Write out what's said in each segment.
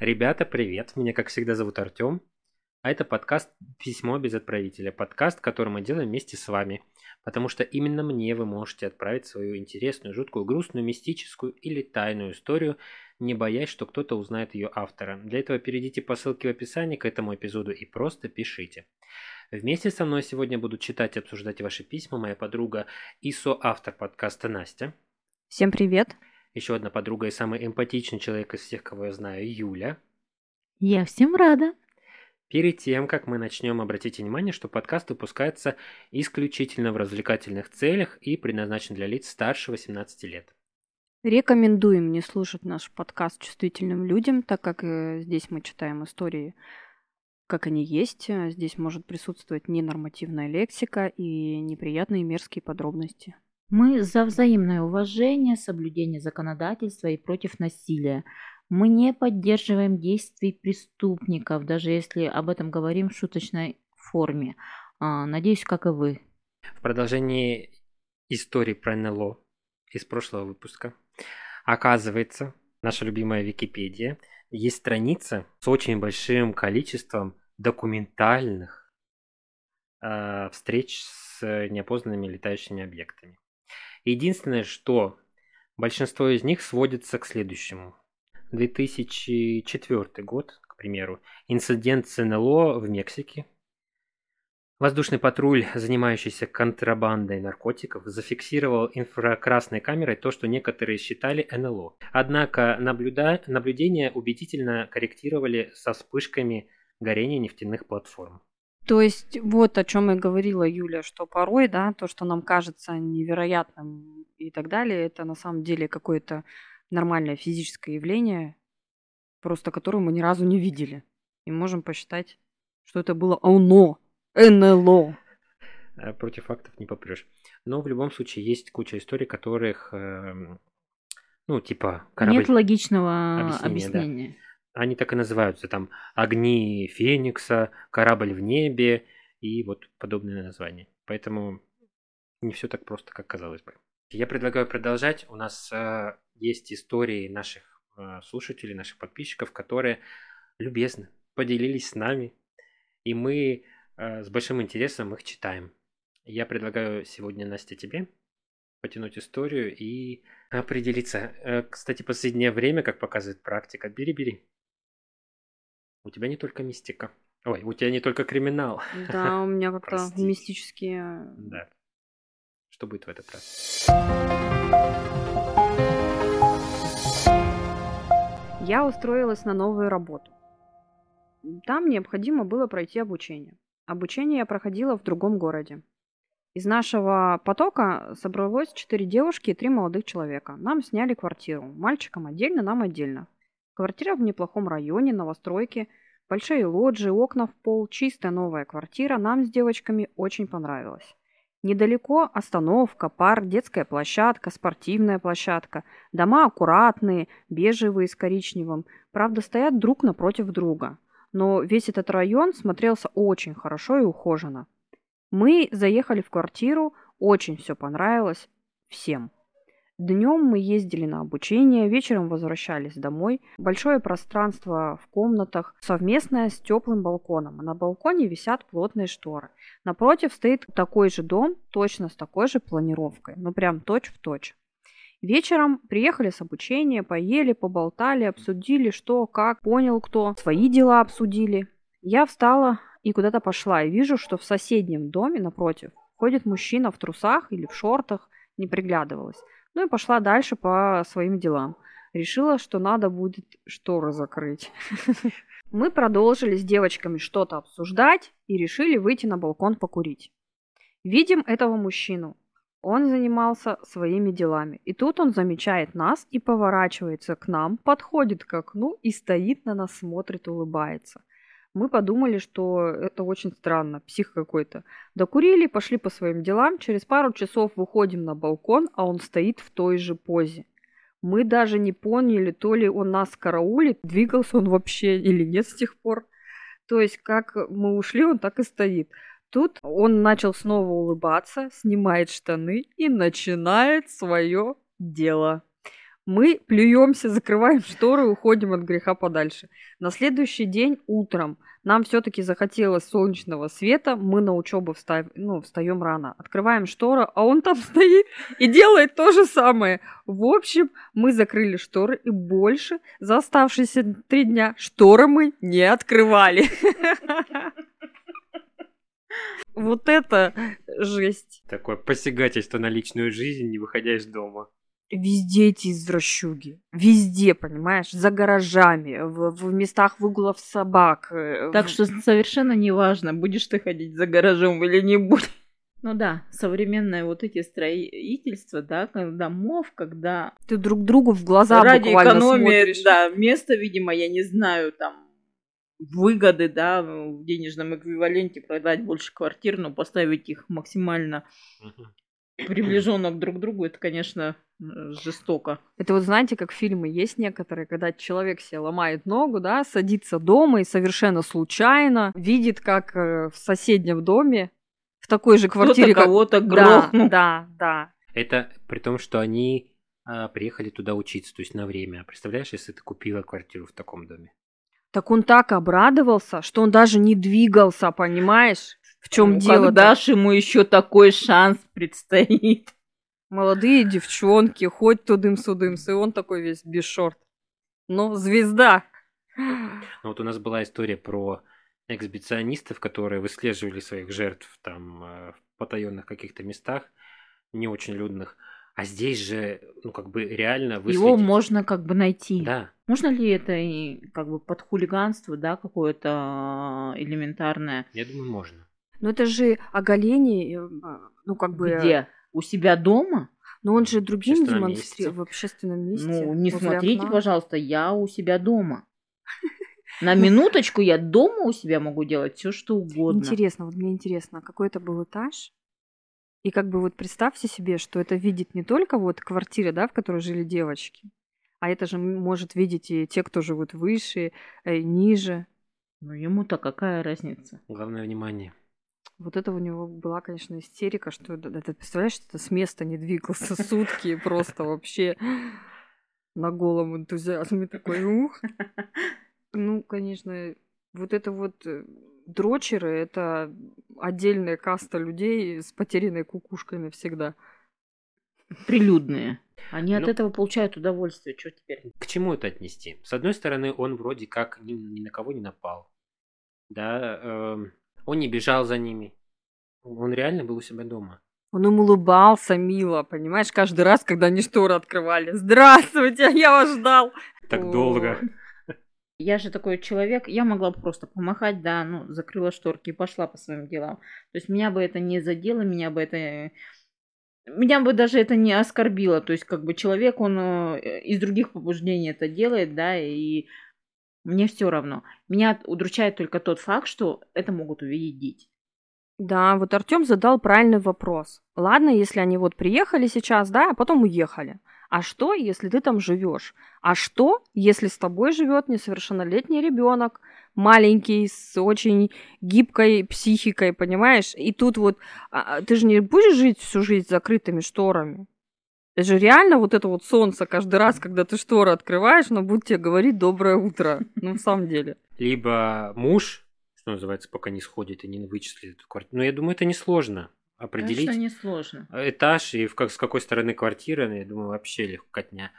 Ребята, привет! Меня, как всегда, зовут Артем. А это подкаст «Письмо без отправителя». Подкаст, который мы делаем вместе с вами. Потому что именно мне вы можете отправить свою интересную, жуткую, грустную, мистическую или тайную историю, не боясь, что кто-то узнает ее автора. Для этого перейдите по ссылке в описании к этому эпизоду и просто пишите. Вместе со мной сегодня будут читать и обсуждать ваши письма моя подруга и соавтор подкаста Настя. Всем привет. Еще одна подруга и самый эмпатичный человек из всех, кого я знаю, Юля. Я всем рада. Перед тем, как мы начнем, обратите внимание, что подкаст выпускается исключительно в развлекательных целях и предназначен для лиц старше 18 лет. Рекомендуем не слушать наш подкаст чувствительным людям, так как э, здесь мы читаем истории, как они есть. Здесь может присутствовать ненормативная лексика и неприятные мерзкие подробности. Мы за взаимное уважение, соблюдение законодательства и против насилия. Мы не поддерживаем действий преступников, даже если об этом говорим в шуточной форме. А, надеюсь, как и вы. В продолжении истории про НЛО из прошлого выпуска. Оказывается, наша любимая Википедия есть страница с очень большим количеством документальных э, встреч с неопознанными летающими объектами. Единственное, что большинство из них сводится к следующему. 2004 год, к примеру, инцидент с НЛО в Мексике. Воздушный патруль, занимающийся контрабандой наркотиков, зафиксировал инфракрасной камерой то, что некоторые считали НЛО. Однако наблюда... наблюдения убедительно корректировали со вспышками горения нефтяных платформ. То есть вот о чем и говорила Юля, что порой, да, то, что нам кажется невероятным и так далее, это на самом деле какое-то нормальное физическое явление, просто которое мы ни разу не видели. И можем посчитать, что это было оно, НЛО. Э, против фактов не попрешь. Но в любом случае есть куча историй, которых, э, ну, типа... Корабль... Нет логичного объяснения. объяснения. Да. Они так и называются, там, огни Феникса, корабль в небе и вот подобные названия. Поэтому не все так просто, как казалось бы. Я предлагаю продолжать. У нас э, есть истории наших э, слушателей, наших подписчиков, которые любезно поделились с нами, и мы э, с большим интересом их читаем. Я предлагаю сегодня, Настя, тебе потянуть историю и определиться. Э, кстати, последнее время, как показывает практика, бери-бери. У тебя не только мистика. Ой, у тебя не только криминал. Да, у меня как-то мистические да. Что будет в этот раз? Я устроилась на новую работу. Там необходимо было пройти обучение. Обучение я проходила в другом городе. Из нашего потока собралось четыре девушки и три молодых человека. Нам сняли квартиру. Мальчикам отдельно, нам отдельно. Квартира в неплохом районе, новостройки, большие лоджии, окна в пол, чистая новая квартира. Нам с девочками очень понравилось. Недалеко остановка, парк, детская площадка, спортивная площадка. Дома аккуратные, бежевые с коричневым. Правда, стоят друг напротив друга. Но весь этот район смотрелся очень хорошо и ухоженно. Мы заехали в квартиру, очень все понравилось всем. Днем мы ездили на обучение, вечером возвращались домой. Большое пространство в комнатах, совместное с теплым балконом. на балконе висят плотные шторы. Напротив стоит такой же дом, точно с такой же планировкой. Ну прям точь в точь. Вечером приехали с обучения, поели, поболтали, обсудили, что, как, понял кто, свои дела обсудили. Я встала и куда-то пошла, и вижу, что в соседнем доме напротив ходит мужчина в трусах или в шортах, не приглядывалась. Ну и пошла дальше по своим делам. Решила, что надо будет шторы закрыть. Мы продолжили с девочками что-то обсуждать и решили выйти на балкон покурить. Видим этого мужчину. Он занимался своими делами. И тут он замечает нас и поворачивается к нам, подходит к окну и стоит на нас, смотрит, улыбается. Мы подумали, что это очень странно, псих какой-то. Докурили, пошли по своим делам, через пару часов выходим на балкон, а он стоит в той же позе. Мы даже не поняли, то ли он нас караулит, двигался он вообще или нет с тех пор. То есть, как мы ушли, он так и стоит. Тут он начал снова улыбаться, снимает штаны и начинает свое дело. Мы плюемся, закрываем шторы, уходим от греха подальше. На следующий день утром нам все-таки захотелось солнечного света, мы на учебу встаем, ну, встаем рано. Открываем шторы, а он там стоит и делает то же самое. В общем, мы закрыли шторы и больше за оставшиеся три дня шторы мы не открывали. Вот это жесть. Такое посягательство на личную жизнь, не выходя из дома. Везде эти извращуги. Везде, понимаешь? За гаражами, в, в местах выгулов собак. э, Так в- что совершенно неважно, будешь ты ходить за гаражом или не будешь. Ну да, современные вот эти строительства, да, домов, когда ты друг другу в глаза ради буквально экономии, смотришь. да, место, видимо, я не знаю, там выгоды, да, в денежном эквиваленте продать больше квартир, но поставить их максимально Мгм. приближенно друг к другу, это, конечно, э, жестоко. Это вот знаете, как фильмы есть некоторые, когда человек себе ломает ногу, да, садится дома и совершенно случайно видит, как э, в соседнем доме в такой же квартире, Кто-то как... кого-то Да, грохнул. да, да. Это при том, что они а, приехали туда учиться, то есть на время. Представляешь, если ты купила квартиру в таком доме? Так он так обрадовался, что он даже не двигался, понимаешь? В чем Ну, дело? Когда ж ему еще такой шанс предстоит? Молодые девчонки, хоть тудым-судымс, и он такой весь без шорт. Ну, звезда. Ну, вот у нас была история про эксбиционистов, которые выслеживали своих жертв там э, в потаенных каких-то местах, не очень людных. А здесь же, ну, как бы реально выследить. Его можно как бы найти. Да. Можно ли это и как бы под хулиганство, да, какое-то а, элементарное? Я думаю, можно. Ну, это же оголение, э, ну, как бы... Где? У себя дома? Но он же другим демонстрирует в общественном месте. Ну, не смотрите, окна. пожалуйста, я у себя дома. На минуточку я дома у себя могу делать все, что угодно. Интересно, вот мне интересно, какой это был этаж? И как бы вот представьте себе, что это видит не только вот квартира, да, в которой жили девочки, а это же может видеть и те, кто живут выше, э, ниже. Ну, ему-то какая разница? Главное внимание. Вот это у него была, конечно, истерика, что это, представляешь, что это с места не двигался сутки, просто вообще на голом энтузиазме такой, ух. Ну, конечно, вот это вот э, дрочеры, это отдельная каста людей с потерянной кукушкой навсегда. Прилюдные. Они от Ну. этого получают удовольствие. Что теперь? К чему это отнести? С одной стороны, он вроде как ни, ни на кого не напал. Да, эм, он не бежал за ними. Он реально был у себя дома. Он им улыбался мило, понимаешь, каждый раз, когда они шторы открывали. Здравствуйте, я вас ждал. Так О. долго. Я же такой человек, я могла бы просто помахать, да, ну, закрыла шторки и пошла по своим делам. То есть меня бы это не задело, меня бы это... Меня бы даже это не оскорбило. То есть, как бы человек, он э, из других побуждений это делает, да, и мне все равно. Меня удручает только тот факт, что это могут увидеть дети. Да, вот Артем задал правильный вопрос. Ладно, если они вот приехали сейчас, да, а потом уехали. А что, если ты там живешь? А что, если с тобой живет несовершеннолетний ребенок, маленький, с очень гибкой психикой, понимаешь? И тут вот а, а, ты же не будешь жить всю жизнь с закрытыми шторами. Это же реально вот это вот солнце каждый раз, когда ты шторы открываешь, оно будет тебе говорить доброе утро. Ну, в самом деле. Либо муж, что называется, пока не сходит и не вычислит эту квартиру. Но я думаю, это несложно определить. Конечно, несложно. этаж и в как, с какой стороны квартира, ну, я думаю, вообще легкотня.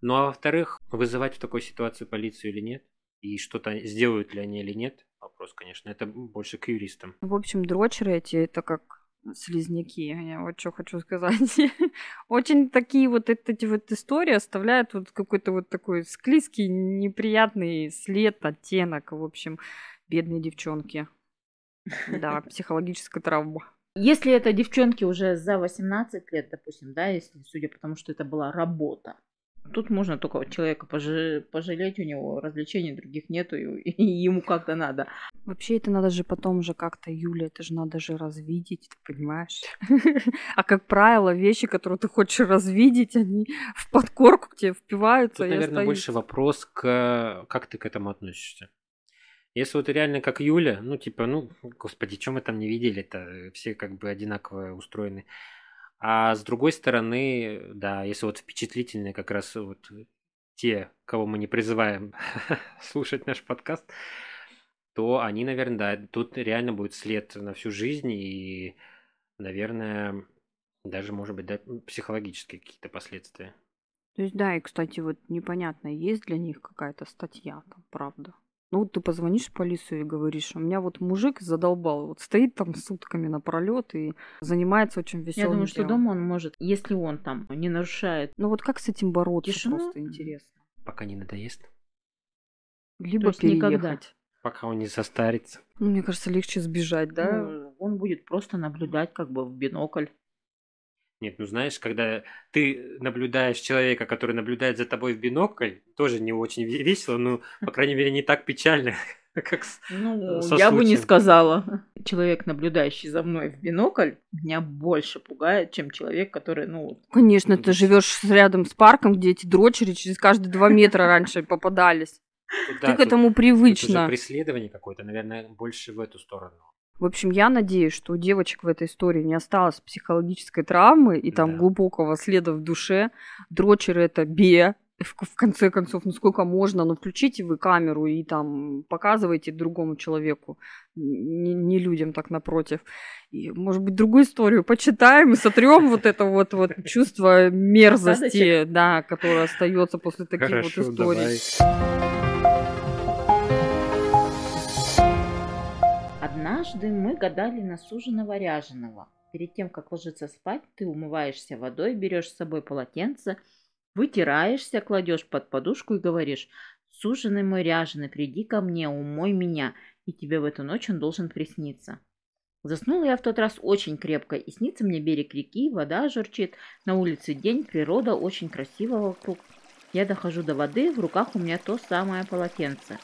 Ну а во-вторых, вызывать в такой ситуации полицию или нет, и что-то сделают ли они или нет, вопрос, конечно, это больше к юристам. В общем, дрочеры эти, это как слизняки. Я вот что хочу сказать. Очень такие вот эт- эти вот истории оставляют вот какой-то вот такой склизкий, неприятный след, оттенок. В общем, бедные девчонки. Да, психологическая травма. Если это девчонки уже за 18 лет, допустим, да, если судя по тому, что это была работа, тут можно только человека пожи- пожалеть, у него развлечений других нету, и, и ему как-то надо. Вообще это надо же потом же как-то, Юля, это же надо же развидеть, ты понимаешь? А как правило, вещи, которые ты хочешь развидеть, они в подкорку к тебе впиваются Тут, и наверное, больше вопрос к как ты к этому относишься. Если вот реально как Юля, ну типа, ну, господи, чем мы там не видели-то, все как бы одинаково устроены. А с другой стороны, да, если вот впечатлительные как раз вот те, кого мы не призываем слушать наш подкаст, то они, наверное, да, тут реально будет след на всю жизнь и, наверное, даже, может быть, да, психологические какие-то последствия. То есть, да, и, кстати, вот непонятно, есть для них какая-то статья там, правда? Ну, вот ты позвонишь в полицию и говоришь, у меня вот мужик задолбал, вот стоит там сутками напролет и занимается очень веселым Я думаю, что делом. дома он может, если он там не нарушает Ну вот как с этим бороться, Тишину? просто интересно. Пока не надоест, Либо есть никогда. переехать. пока он не состарится. Ну, мне кажется, легче сбежать, да? Ну, он будет просто наблюдать как бы в бинокль. Нет, ну знаешь, когда ты наблюдаешь человека, который наблюдает за тобой в бинокль, тоже не очень ве- весело, но, по крайней мере, не так печально, как с- Ну, Со я бы не сказала. Человек, наблюдающий за мной в бинокль, меня больше пугает, чем человек, который, ну, Конечно, ты живешь рядом с парком, где эти дрочери через каждые два метра раньше попадались. Ты к этому привычно. преследование какое-то, наверное, больше в эту сторону. В общем, я надеюсь, что у девочек в этой истории не осталось психологической травмы и там Да. глубокого следа в душе. Дрочеры это бе. В, конце концов, ну сколько можно, ну включите вы камеру и там показывайте другому человеку, не, не людям так напротив. И, может быть, другую историю почитаем и сотрем вот это вот, вот чувство мерзости, да, которое остается после таких вот историй. Однажды мы гадали на суженого ряженого. Перед тем, как ложиться спать, ты умываешься водой, берешь с собой полотенце, вытираешься, кладешь под подушку и говоришь «Суженый мой ряженый, приди ко мне, умой меня, и тебе в эту ночь он должен присниться». Заснула я в тот раз очень крепко, и снится мне берег реки, вода журчит, на улице день, природа очень красива вокруг. Я дохожу до воды, в руках у меня то самое полотенце.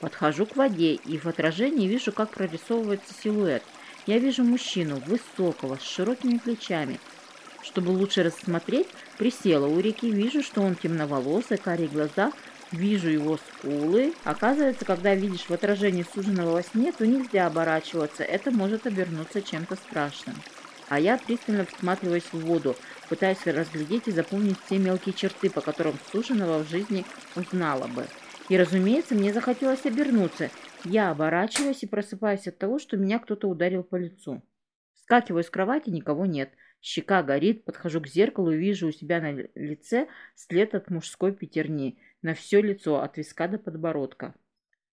Подхожу к воде и в отражении вижу, как прорисовывается силуэт. Я вижу мужчину, высокого, с широкими плечами. Чтобы лучше рассмотреть, присела у реки, вижу, что он темноволосый, карие глаза, вижу его скулы. Оказывается, когда видишь в отражении суженого во сне, то нельзя оборачиваться, это может обернуться чем-то страшным. А я пристально всматриваюсь в воду, пытаясь разглядеть и запомнить те мелкие черты, по которым суженого в жизни узнала бы. И, разумеется, мне захотелось обернуться. Я оборачиваюсь и просыпаюсь от того, что меня кто-то ударил по лицу. Вскакиваю с кровати, никого нет. Щека горит, подхожу к зеркалу и вижу у себя на лице след от мужской пятерни. На все лицо, от виска до подбородка.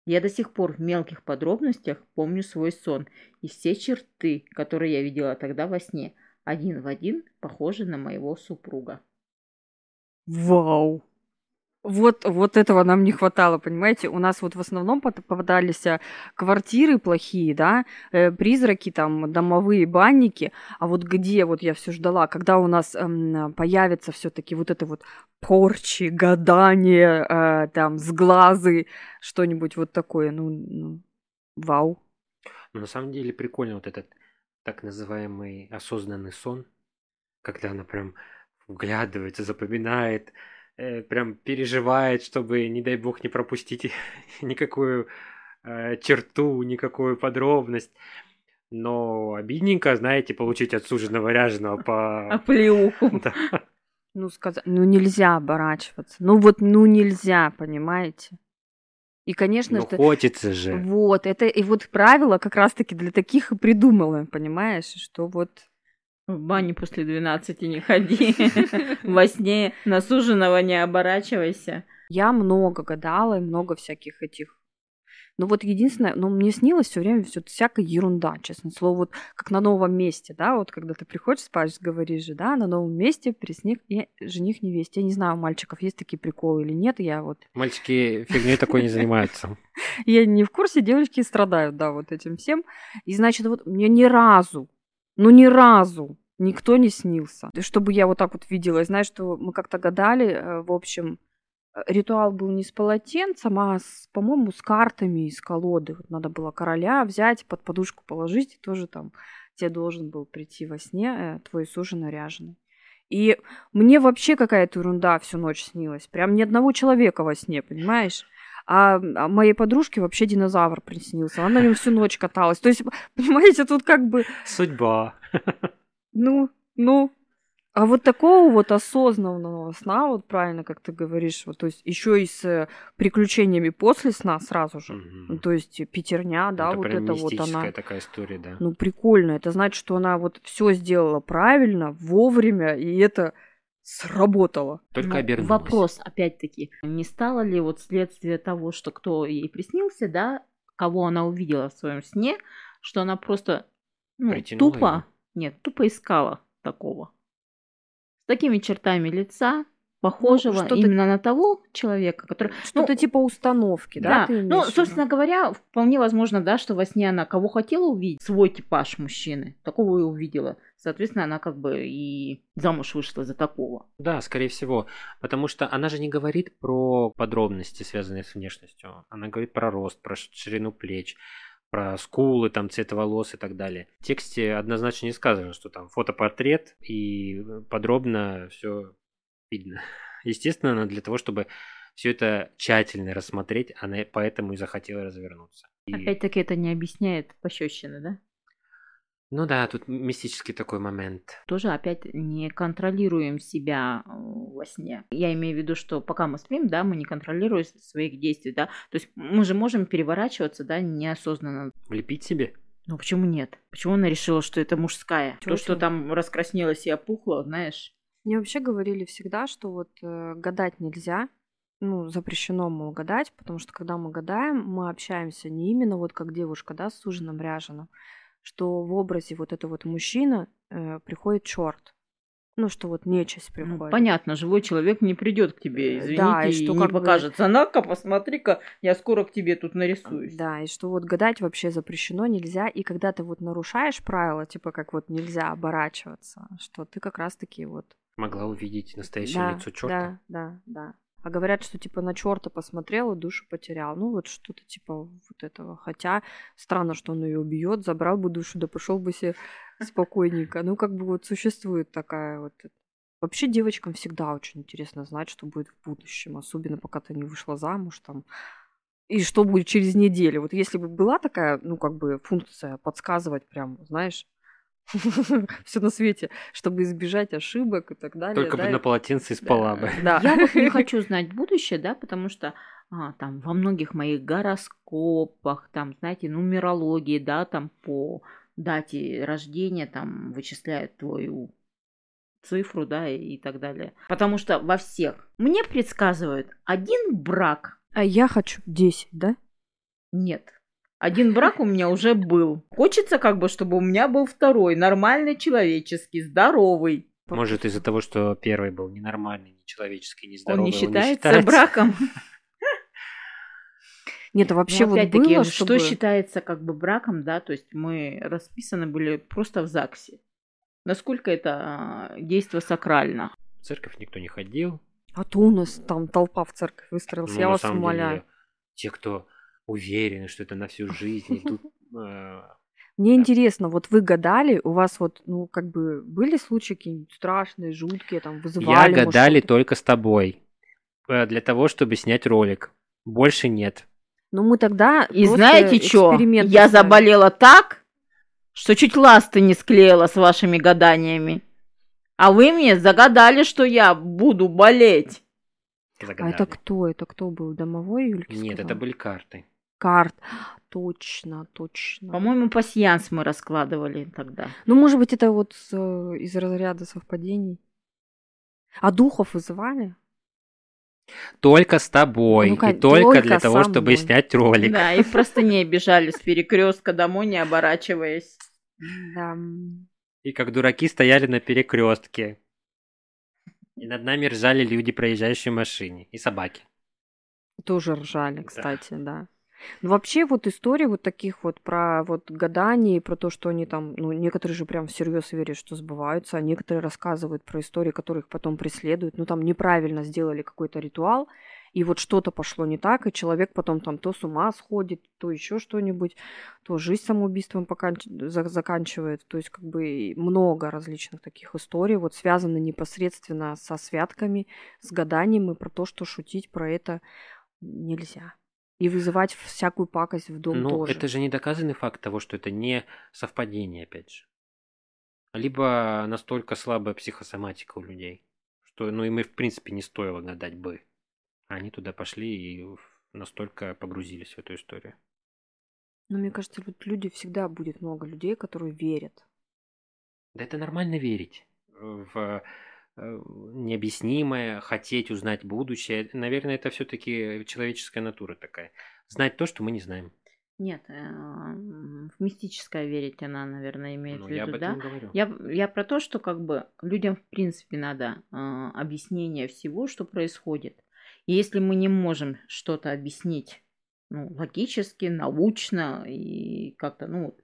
Я до сих пор в мелких подробностях помню свой сон и все черты, которые я видела тогда во сне, один в один похожи на моего супруга. Вау! Вот, вот этого нам не хватало, понимаете? У нас вот в основном попадались а, квартиры плохие, да, э, призраки там, домовые банники, а вот где вот я все ждала, когда у нас эм, появится все-таки вот это вот порчи, гадание, э, там, сглазы, что-нибудь вот такое, ну, ну, вау. Но на самом деле прикольно вот этот так называемый осознанный сон, когда она прям вглядывается, запоминает, э, прям переживает, чтобы, не дай бог, не пропустить никакую э, черту, никакую подробность. Но обидненько, знаете, получить от суженого ряженого по... Оплеуху. Да. Ну, сказать, ну нельзя оборачиваться. Ну вот, ну нельзя, понимаете? И, конечно Но же, хочется же. вот, это и вот правило как раз-таки для таких и придумала, понимаешь, что вот В бане после 12 не ходи. Во сне на суженого не оборачивайся. я много гадала и много всяких этих. Ну вот единственное, ну мне снилось все время все всякая ерунда, честно слово, вот как на новом месте, да, вот когда ты приходишь спать, говоришь же, да, на новом месте пресник и жених невесте. Я не знаю, у мальчиков есть такие приколы или нет, я вот Мальчики фигней такой не занимаются. Я не в курсе, девочки страдают, да, вот этим всем. И значит, вот мне ни разу, ну ни разу никто не снился. Чтобы я вот так вот видела. Знаешь, что мы как-то гадали, э, в общем, э, ритуал был не с полотенцем, а, с, по-моему, с картами из колоды. Вот надо было короля взять, под подушку положить, и тоже там тебе должен был прийти во сне э, твой суженый ряженый. И мне вообще какая-то ерунда всю ночь снилась. Прям ни одного человека во сне, понимаешь? А, а моей подружке вообще динозавр приснился. Она на нем всю ночь каталась. То есть, понимаете, тут как бы, Судьба. ну, ну, А вот такого вот осознанного сна, вот правильно, как ты говоришь, вот, то есть еще и с приключениями после сна сразу же. Ну, То есть пятерня, да, это вот это вот она. такая история, да. Ну, прикольно. Это значит, что она вот все сделала правильно, вовремя, и это сработало. Только Ну, обернулась. Вопрос, опять-таки, не стало ли вот следствие того, что кто ей приснился, да, кого она увидела в своем сне, что она просто ну, Притянула тупо, его? нет, тупо искала такого. С такими чертами лица, похожего Ну, что-то- именно на того человека, который... Что-то Ну, типа установки, да? Да, ты ну, собственно говоря, вполне возможно, да, что во сне она кого хотела увидеть, свой типаж мужчины, такого и увидела. Соответственно, она как бы и замуж вышла за такого. Да, скорее всего. Потому что она же не говорит про подробности, связанные с внешностью. Она говорит про рост, про ширину плеч, про скулы, там, цвет волос и так далее. В тексте однозначно не сказано, что там фотопортрет и подробно все видно. Естественно, она для того, чтобы все это тщательно рассмотреть, она поэтому и захотела развернуться. И- Опять-таки это не объясняет пощечины, да? Ну да, тут мистический такой момент. Тоже опять не контролируем себя э, во сне. Я имею в виду, что пока мы спим, да, мы не контролируем своих действий, да. То есть мы же можем переворачиваться, да, неосознанно. Влепить себе? Ну почему нет? Почему она решила, что это мужская? То, что там раскраснелась и опухло, знаешь. Мне вообще говорили всегда, что вот э, гадать нельзя. Ну, запрещено, мол, гадать, потому что когда мы гадаем, мы общаемся не именно вот как девушка, да, с суженым ряженым, что в образе вот этого вот мужчина э, приходит черт. Ну, что вот нечисть Ну, приходит. понятно, живой человек не придет к тебе, Э, извините, да, и и, что не как бы- покажется. На-ка, посмотри-ка, я скоро к тебе тут нарисуюсь. Да, и что вот гадать вообще запрещено, нельзя. И когда ты вот нарушаешь правила, типа как вот нельзя оборачиваться, что ты как раз-таки вот Могла увидеть настоящее да, лицо черта. Да, да, да. А говорят, что типа на черта посмотрел и душу потерял. Ну, вот что-то типа вот этого. Хотя странно, что он ее убьет, забрал бы душу, да пошел бы себе спокойненько. Ну, как бы вот существует такая вот. Вообще девочкам всегда очень интересно знать, что будет в будущем, особенно пока ты не вышла замуж там. И что будет через неделю. Вот если бы была такая, ну, как бы функция подсказывать прям, знаешь, все на свете, чтобы избежать ошибок и так далее. Только да, бы на полотенце и спала бы. Да. Я вот не хочу знать будущее, да, потому что а, там во многих моих гороскопах, там, знаете, нумерологии, да, там по дате рождения там вычисляют твою цифру, да, и, и так далее. Потому что во всех мне предсказывают один брак. А я хочу 10, да? Нет. Один брак у меня уже был. Хочется как бы, чтобы у меня был второй, нормальный, человеческий, здоровый. Может, из-за того, что первый был ненормальный, нечеловеческий, Он нездоровый. не считается считается. браком. Нет, а вообще Ну, вот было, что чтобы... считается как бы браком, да, то есть мы расписаны были просто в ЗАГСе. Насколько это а, действо сакрально? В церковь никто не ходил. А то у нас там толпа в церковь выстроилась, Ну, я вас умоляю. деле, те, кто уверены, что это на всю жизнь, идут э, Мне Да. интересно, вот вы гадали, у вас вот, ну, как бы, были случаи какие-нибудь страшные, жуткие, там, Я вызывали, может, гадали что-то? только с тобой. э, Для того, чтобы снять ролик. Больше нет. Ну, мы тогда И знаете что? Я заболела так, что чуть ласты не склеила с вашими гаданиями. А вы мне загадали, что я буду болеть. А Загадали. это кто? Это кто был? Домовой Юльки Нет, сказал? это были карты. Карт. Точно, точно. По-моему, пасьянс мы раскладывали тогда. Ну, может быть, это вот э, из разряда совпадений. А духов вызывали? Только с тобой. Ну-ка, и только, только для того, со чтобы мной. снять ролик. Да, и просто не бежали с перекрестка домой, не оборачиваясь. Да. И как дураки стояли на перекрестке. И над нами ржали люди, проезжающие в машине. И собаки. Тоже ржали, Да. кстати, да. Ну, вообще, вот истории вот таких вот про вот гадание, про то, что они там, ну, некоторые же прям всерьез верят, что сбываются, а некоторые рассказывают про истории, которых потом преследуют. Ну, там неправильно сделали какой-то ритуал, и вот что-то пошло не так, и человек потом там то с ума сходит, то еще что-нибудь, то жизнь самоубийством поканч- за- заканчивает. То есть, как бы много различных таких историй, вот связаны непосредственно со святками, с гаданием, и про то, что шутить про это нельзя. И вызывать всякую пакость в дом ну, тоже. это же не доказанный факт того, что это не совпадение, опять же. либо настолько слабая психосоматика у людей, что, ну, и мы, в принципе, не стоило гадать бы. Они туда пошли и настолько погрузились в эту историю. Но мне кажется, вот люди всегда будет много людей, которые верят. Да это нормально верить в э, необъяснимое, хотеть узнать будущее. Наверное, это все-таки человеческая натура такая. Знать то, что мы не знаем. Нет, э, в мистическое верить она, наверное, имеет Ну, в я об виду, этом да? говорю. Я, я про то, что как бы людям в принципе надо э, объяснение всего, что происходит. И если мы не можем что-то объяснить ну, логически, научно и как-то, ну,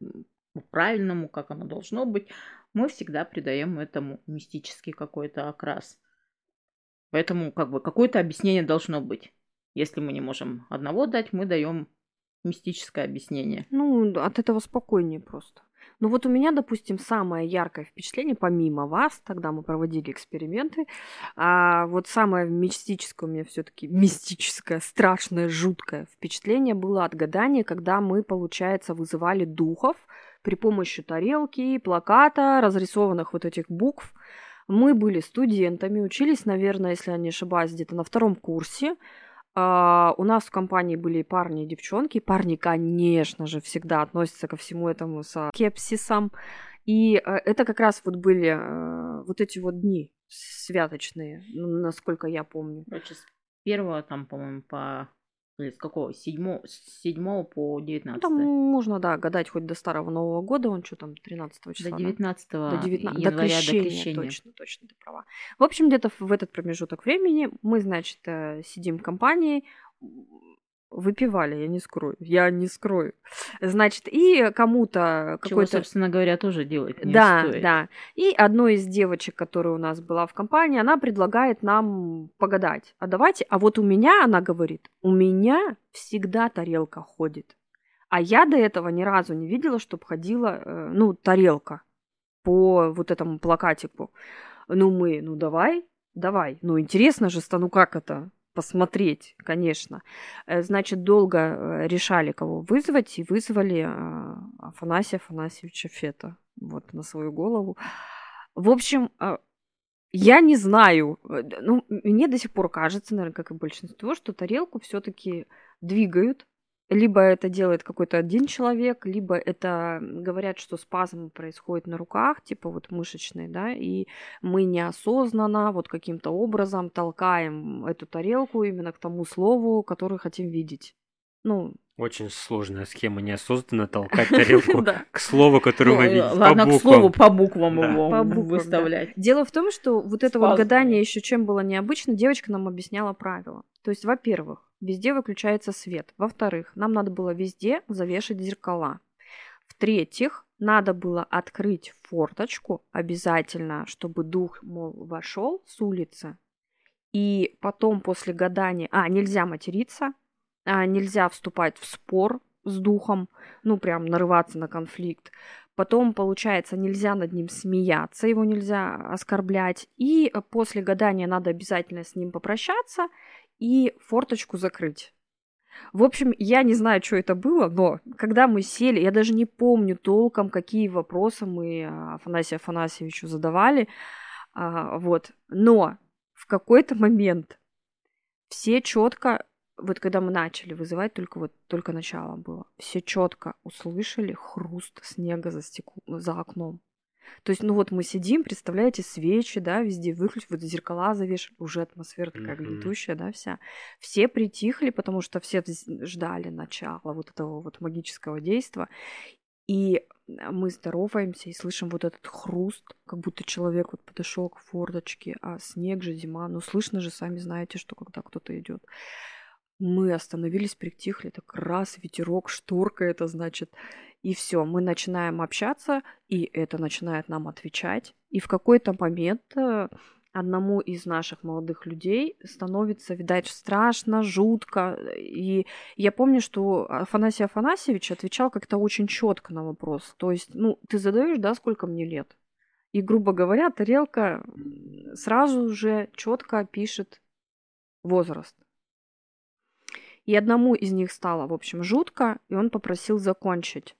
по-правильному, как оно должно быть, мы всегда придаем этому мистический какой-то окрас. Поэтому как бы какое-то объяснение должно быть. Если мы не можем одного дать, мы даем мистическое объяснение. Ну, от этого спокойнее просто. Ну вот у меня, допустим, самое яркое впечатление, помимо вас, тогда мы проводили эксперименты, а вот самое мистическое у меня все-таки мистическое, страшное, жуткое впечатление было от гадания, когда мы, получается, вызывали духов при помощи тарелки, плаката, разрисованных вот этих букв. Мы были студентами, учились, наверное, если я не ошибаюсь, где-то на втором курсе. А, у нас в компании были парни и девчонки. Парни, конечно же, всегда относятся ко всему этому с кепсисом. И э, это как раз вот были э, вот эти вот дни святочные, насколько я помню. Короче, с первого там, по-моему, по... Или с какого? Седьмого, с седьмого по Ну, девятнадцатое. там можно, да, гадать хоть до Старого Нового года, он что там, 13 числа, До да? 19 До 19 января, до крещения, до крещения. Точно, точно, ты права. В общем, где-то в этот промежуток времени мы, значит, э, сидим в компании, выпивали, я не скрою, я не скрою. Значит, и кому-то Чего, какой-то... собственно говоря, тоже делать не да, стоит. да. И одной из девочек, которая у нас была в компании, она предлагает нам погадать. А давайте, а вот у меня, она говорит, у меня всегда тарелка ходит. А я до этого ни разу не видела, чтобы ходила, э, ну, тарелка по вот этому плакатику. Ну, мы, ну, давай, давай. Ну, интересно же, стану как это? Посмотреть, конечно. Э, Значит, долго э, решали, кого вызвать, и вызвали э, Афанасия Афанасьевича Фета вот на свою голову. В общем, я не знаю, ну, мне до сих пор кажется, наверное, как и большинство, что тарелку все-таки двигают. Либо это делает какой-то один человек, либо это говорят, что спазм происходит на руках, типа вот мышечный, да, и мы неосознанно вот каким-то образом толкаем эту тарелку именно к тому слову, который хотим видеть. Ну, Очень сложная схема, неосознанно толкать тарелку к слову, которое мы Ну, видим ладно, по к слову, буквам. по буквам его выставлять. Дело в том, что вот это вот гадание еще чем было необычно, девочка нам объясняла правила. То есть, во-первых, везде выключается свет. Во-вторых, нам надо было везде завешать зеркала. В-третьих, надо было открыть форточку обязательно, чтобы дух, мол, вошел с улицы. И потом после гадания... А, нельзя материться, а, нельзя вступать в спор с духом, ну, прям нарываться на конфликт. Потом, получается, нельзя над ним смеяться, его нельзя оскорблять. И э, после гадания надо обязательно с ним попрощаться и форточку закрыть. В общем, я не знаю, что это было, но когда мы сели, я даже не помню толком, какие вопросы мы а, Афанасию Афанасьевичу задавали, а, вот. Но в какой-то момент все четко, вот когда мы начали вызывать, только вот только начало было, все четко услышали хруст снега за, стекло, за окном. То есть, ну вот мы сидим, представляете, свечи, да, везде выключили, вот зеркала завешали, уже атмосфера такая Мгм. гнетущая, да, вся. Все притихли, потому что все ждали начала вот этого вот магического действия. И мы здороваемся и слышим вот этот хруст, как будто человек вот подошел к форточке, а снег же зима, ну слышно же, сами знаете, что когда кто-то идет. Мы остановились, притихли, так раз, ветерок, шторка это значит. И все, мы начинаем общаться, и это начинает нам отвечать. И в какой-то момент э, одному из наших молодых людей становится, видать, страшно, жутко. И я помню, что Афанасий Афанасьевич отвечал как-то очень четко на вопрос. То есть, ну, ты задаешь, да, сколько мне лет? И, грубо говоря, тарелка сразу же четко пишет возраст. И одному из них стало, в общем, жутко, и он попросил закончить.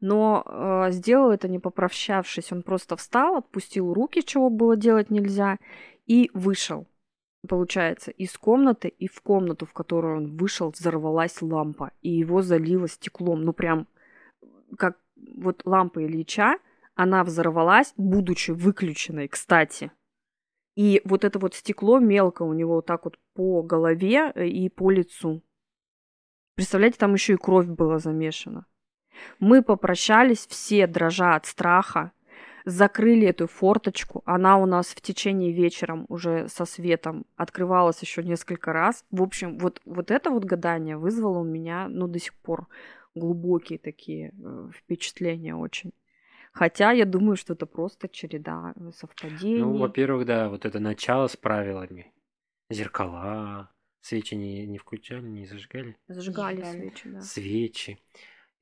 Но э, сделал это не попрощавшись. Он просто встал, отпустил руки, чего было делать нельзя, и вышел. Получается, из комнаты и в комнату, в которую он вышел, взорвалась лампа, и его залило стеклом. Ну прям как вот лампа Ильича, она взорвалась, будучи выключенной, кстати. И вот это вот стекло мелко у него вот так вот по голове э, и по лицу. Представляете, там еще и кровь была замешана. Мы попрощались, все дрожа от страха, закрыли эту форточку. Она у нас в течение вечером уже со светом открывалась еще несколько раз. В общем, вот, вот это вот гадание вызвало у меня, ну, до сих пор глубокие такие э, впечатления очень. Хотя я думаю, что это просто череда э, совпадений. Ну, во-первых, да, вот это начало с правилами. Зеркала, свечи не, не включали, не зажигали. Зажигали, Зажигали. свечи, да. Свечи.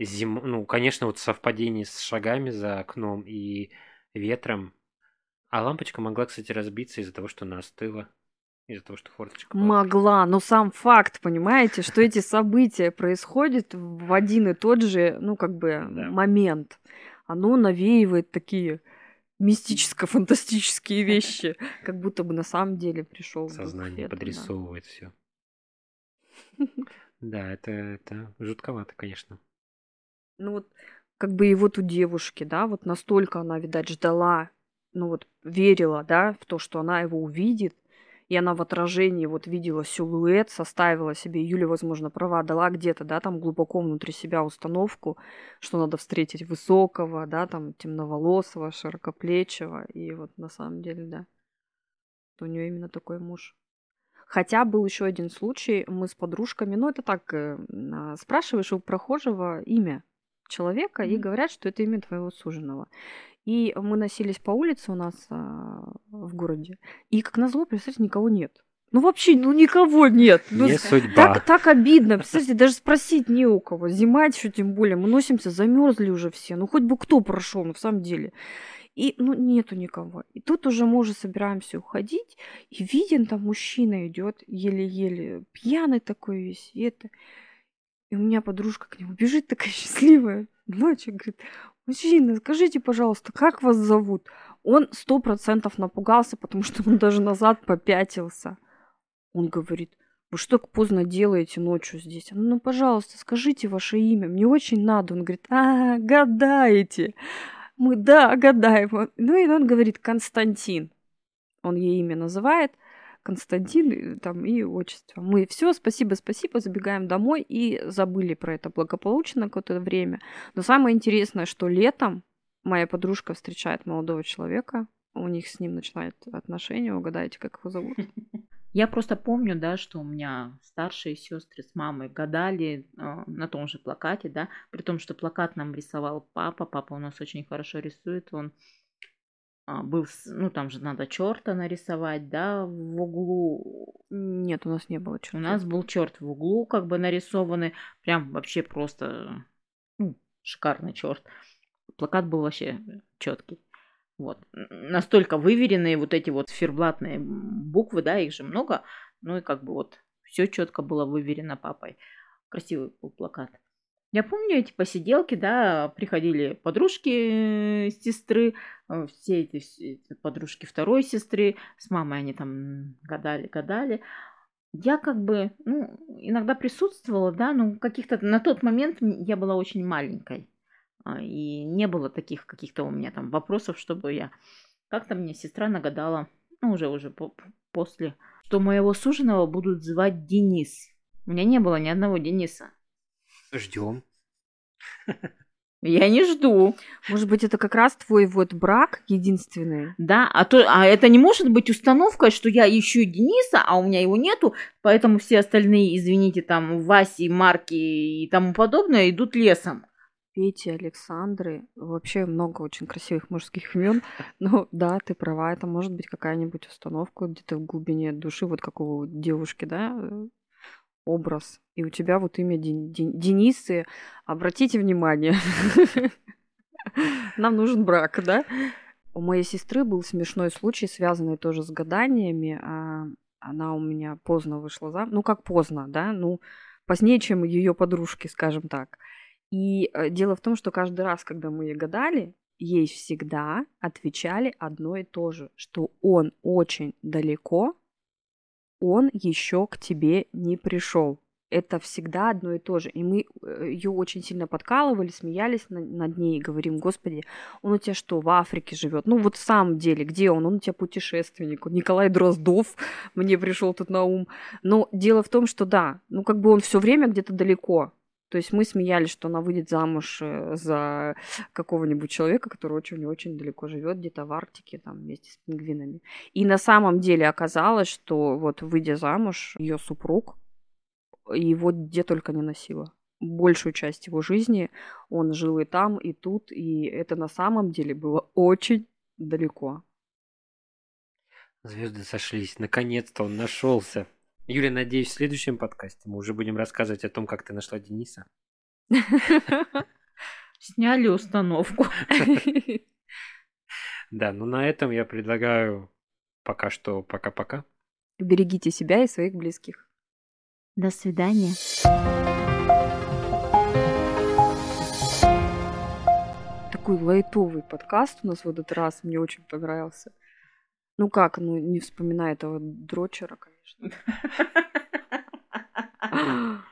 Зим... Ну, конечно, вот совпадение с шагами за окном и ветром. А лампочка могла, кстати, разбиться из-за того, что она остыла. Из-за того, что форточка была. Могла, но сам факт, понимаете, что эти события происходят в один и тот же, ну, как бы, Да. момент. Оно навеивает такие мистическо-фантастические вещи, как будто бы на самом деле пришел Сознание подрисовывает все. Да, это, это жутковато, конечно. Ну вот, как бы и вот у девушки, да, вот настолько она, видать, ждала, ну вот, верила, да, в то, что она его увидит, и она в отражении вот видела силуэт, составила себе, Юля, возможно, права дала где-то, да, там глубоко внутри себя установку, что надо встретить высокого, да, там темноволосого, широкоплечего, и вот на самом деле, да, у нее именно такой муж. Хотя был еще один случай, мы с подружками, ну это так, э, а, спрашиваешь у прохожего имя человека и говорят, что это имя твоего суженого. И мы носились по улице у нас а, в городе, и как назло, представьте, никого нет. Ну вообще, ну никого нет. Ну, Не судьба. так, так обидно. Представьте, даже спросить не у кого. Зима еще тем более. Мы носимся, замерзли уже все. Ну хоть бы кто прошел, ну в самом деле. И ну нету никого. И тут уже мы уже собираемся уходить, и виден там мужчина идет еле-еле, пьяный такой весь, и это. И у меня подружка к нему бежит такая счастливая, ночью, говорит, мужчина, скажите, пожалуйста, как вас зовут? Он сто процентов напугался, потому что он даже назад попятился. Он говорит, вы что так поздно делаете ночью здесь? Она, ну, пожалуйста, скажите ваше имя, мне очень надо. Он говорит, а, гадаете. Мы, да, гадаем. Ну, и он говорит, Константин. Он ей имя называет. Константин и там и отчество. Мы все, спасибо, спасибо, забегаем домой и забыли про это благополучно какое-то время. Но самое интересное, что летом моя подружка встречает молодого человека, у них с ним начинают отношения, угадайте, как его зовут? Я просто помню, да, что у меня старшие сестры с мамой гадали э, на том же плакате, да, при том, что плакат нам рисовал папа. Папа у нас очень хорошо рисует, он был, с- ну там же надо черта нарисовать, да, в углу. Нет, у нас не было У чертов. нас был черт в углу, как бы нарисованный, прям вообще просто ну, шикарный черт. Плакат был вообще четкий. Вот. Настолько выверенные вот эти вот циферблатные буквы, да, их же много. Ну и как бы вот все четко было выверено папой. Красивый был плакат. Я помню эти посиделки, да, приходили подружки э, сестры, э, все эти, все эти подружки второй сестры, с мамой они там гадали, гадали. Я как бы, ну, иногда присутствовала, да, но каких-то на тот момент я была очень маленькой. А, И не было таких каких-то у меня там вопросов, чтобы я... Как-то мне сестра нагадала, ну, уже, уже по- после, что моего суженого будут звать Денис. У меня не было ни одного Дениса. Ждем. Я не жду. Может быть, это как раз твой вот брак единственный? Да, а, то, а это не может быть установкой, что я ищу Дениса, а у меня его нету, поэтому все остальные, извините, там, Васи, Марки и тому подобное идут лесом. Пети, Александры, вообще много очень красивых мужских имен. Но да, ты права, это может быть какая-нибудь установка где-то в глубине души, вот как у девушки, да, э, образ. И у тебя вот имя Ден- Ден- Денисы. Обратите внимание, нам нужен брак, да? У моей сестры был смешной случай, связанный тоже с гаданиями. А, Она у меня поздно вышла замуж. Ну, как поздно, да? Ну, позднее, чем ее подружки, скажем так. И э, дело в том, что каждый раз, когда мы ей гадали, ей всегда отвечали одно и то же, что он очень далеко, он еще к тебе не пришел. Это всегда одно и то же. И мы э, ее очень сильно подкалывали, смеялись над ней и говорим, господи, он у тебя что, в Африке живет? Ну вот в самом деле, где он? Он у тебя путешественник. Николай Дроздов мне пришел тут на ум. Но дело в том, что да, ну как бы он все время где-то далеко. То есть мы смеялись, что она выйдет замуж э, за какого-нибудь человека, который очень-очень далеко живет, где-то в Арктике, там, вместе с пингвинами. И на самом деле оказалось, что вот выйдя замуж, ее супруг его где только не носила. Большую часть его жизни он жил и там, и тут, и это на самом деле было очень далеко. Звезды сошлись. Наконец-то он нашелся. Юля, надеюсь, в следующем подкасте мы уже будем рассказывать о том, как ты нашла Дениса. Сняли установку. Да, ну на этом я предлагаю пока что пока-пока. Берегите себя и своих близких. До свидания. Такой лайтовый подкаст у нас в этот раз. Мне очень понравился. Ну как, ну не вспоминая этого дрочера, конечно.